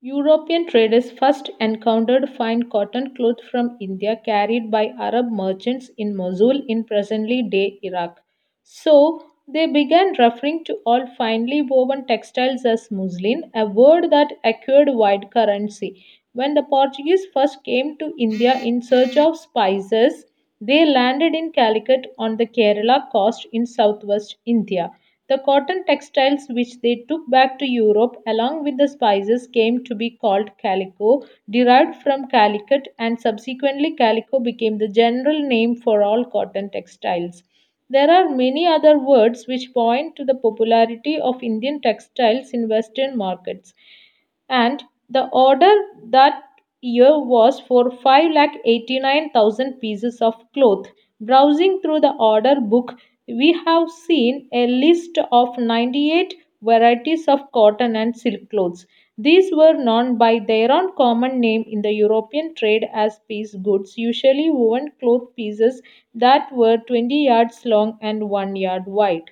European traders first encountered fine cotton cloth from India carried by Arab merchants in Mosul in presently day Iraq. So, they began referring to all finely woven textiles as muslin, a word that acquired wide currency. When the Portuguese first came to India in search of spices, they landed in Calicut on the Kerala coast in southwest India. The cotton textiles which they took back to Europe along with the spices came to be called calico, derived from Calicut, and subsequently calico became the general name for all cotton textiles. There are many other words which point to the popularity of Indian textiles in Western markets and the order that year was for 5,89,000 pieces of cloth. Browsing through the order book, we have seen a list of 98 varieties of cotton and silk clothes. These were known by their own common name in the European trade as piece goods, usually woven cloth pieces that were 20 yards long and 1 yard wide.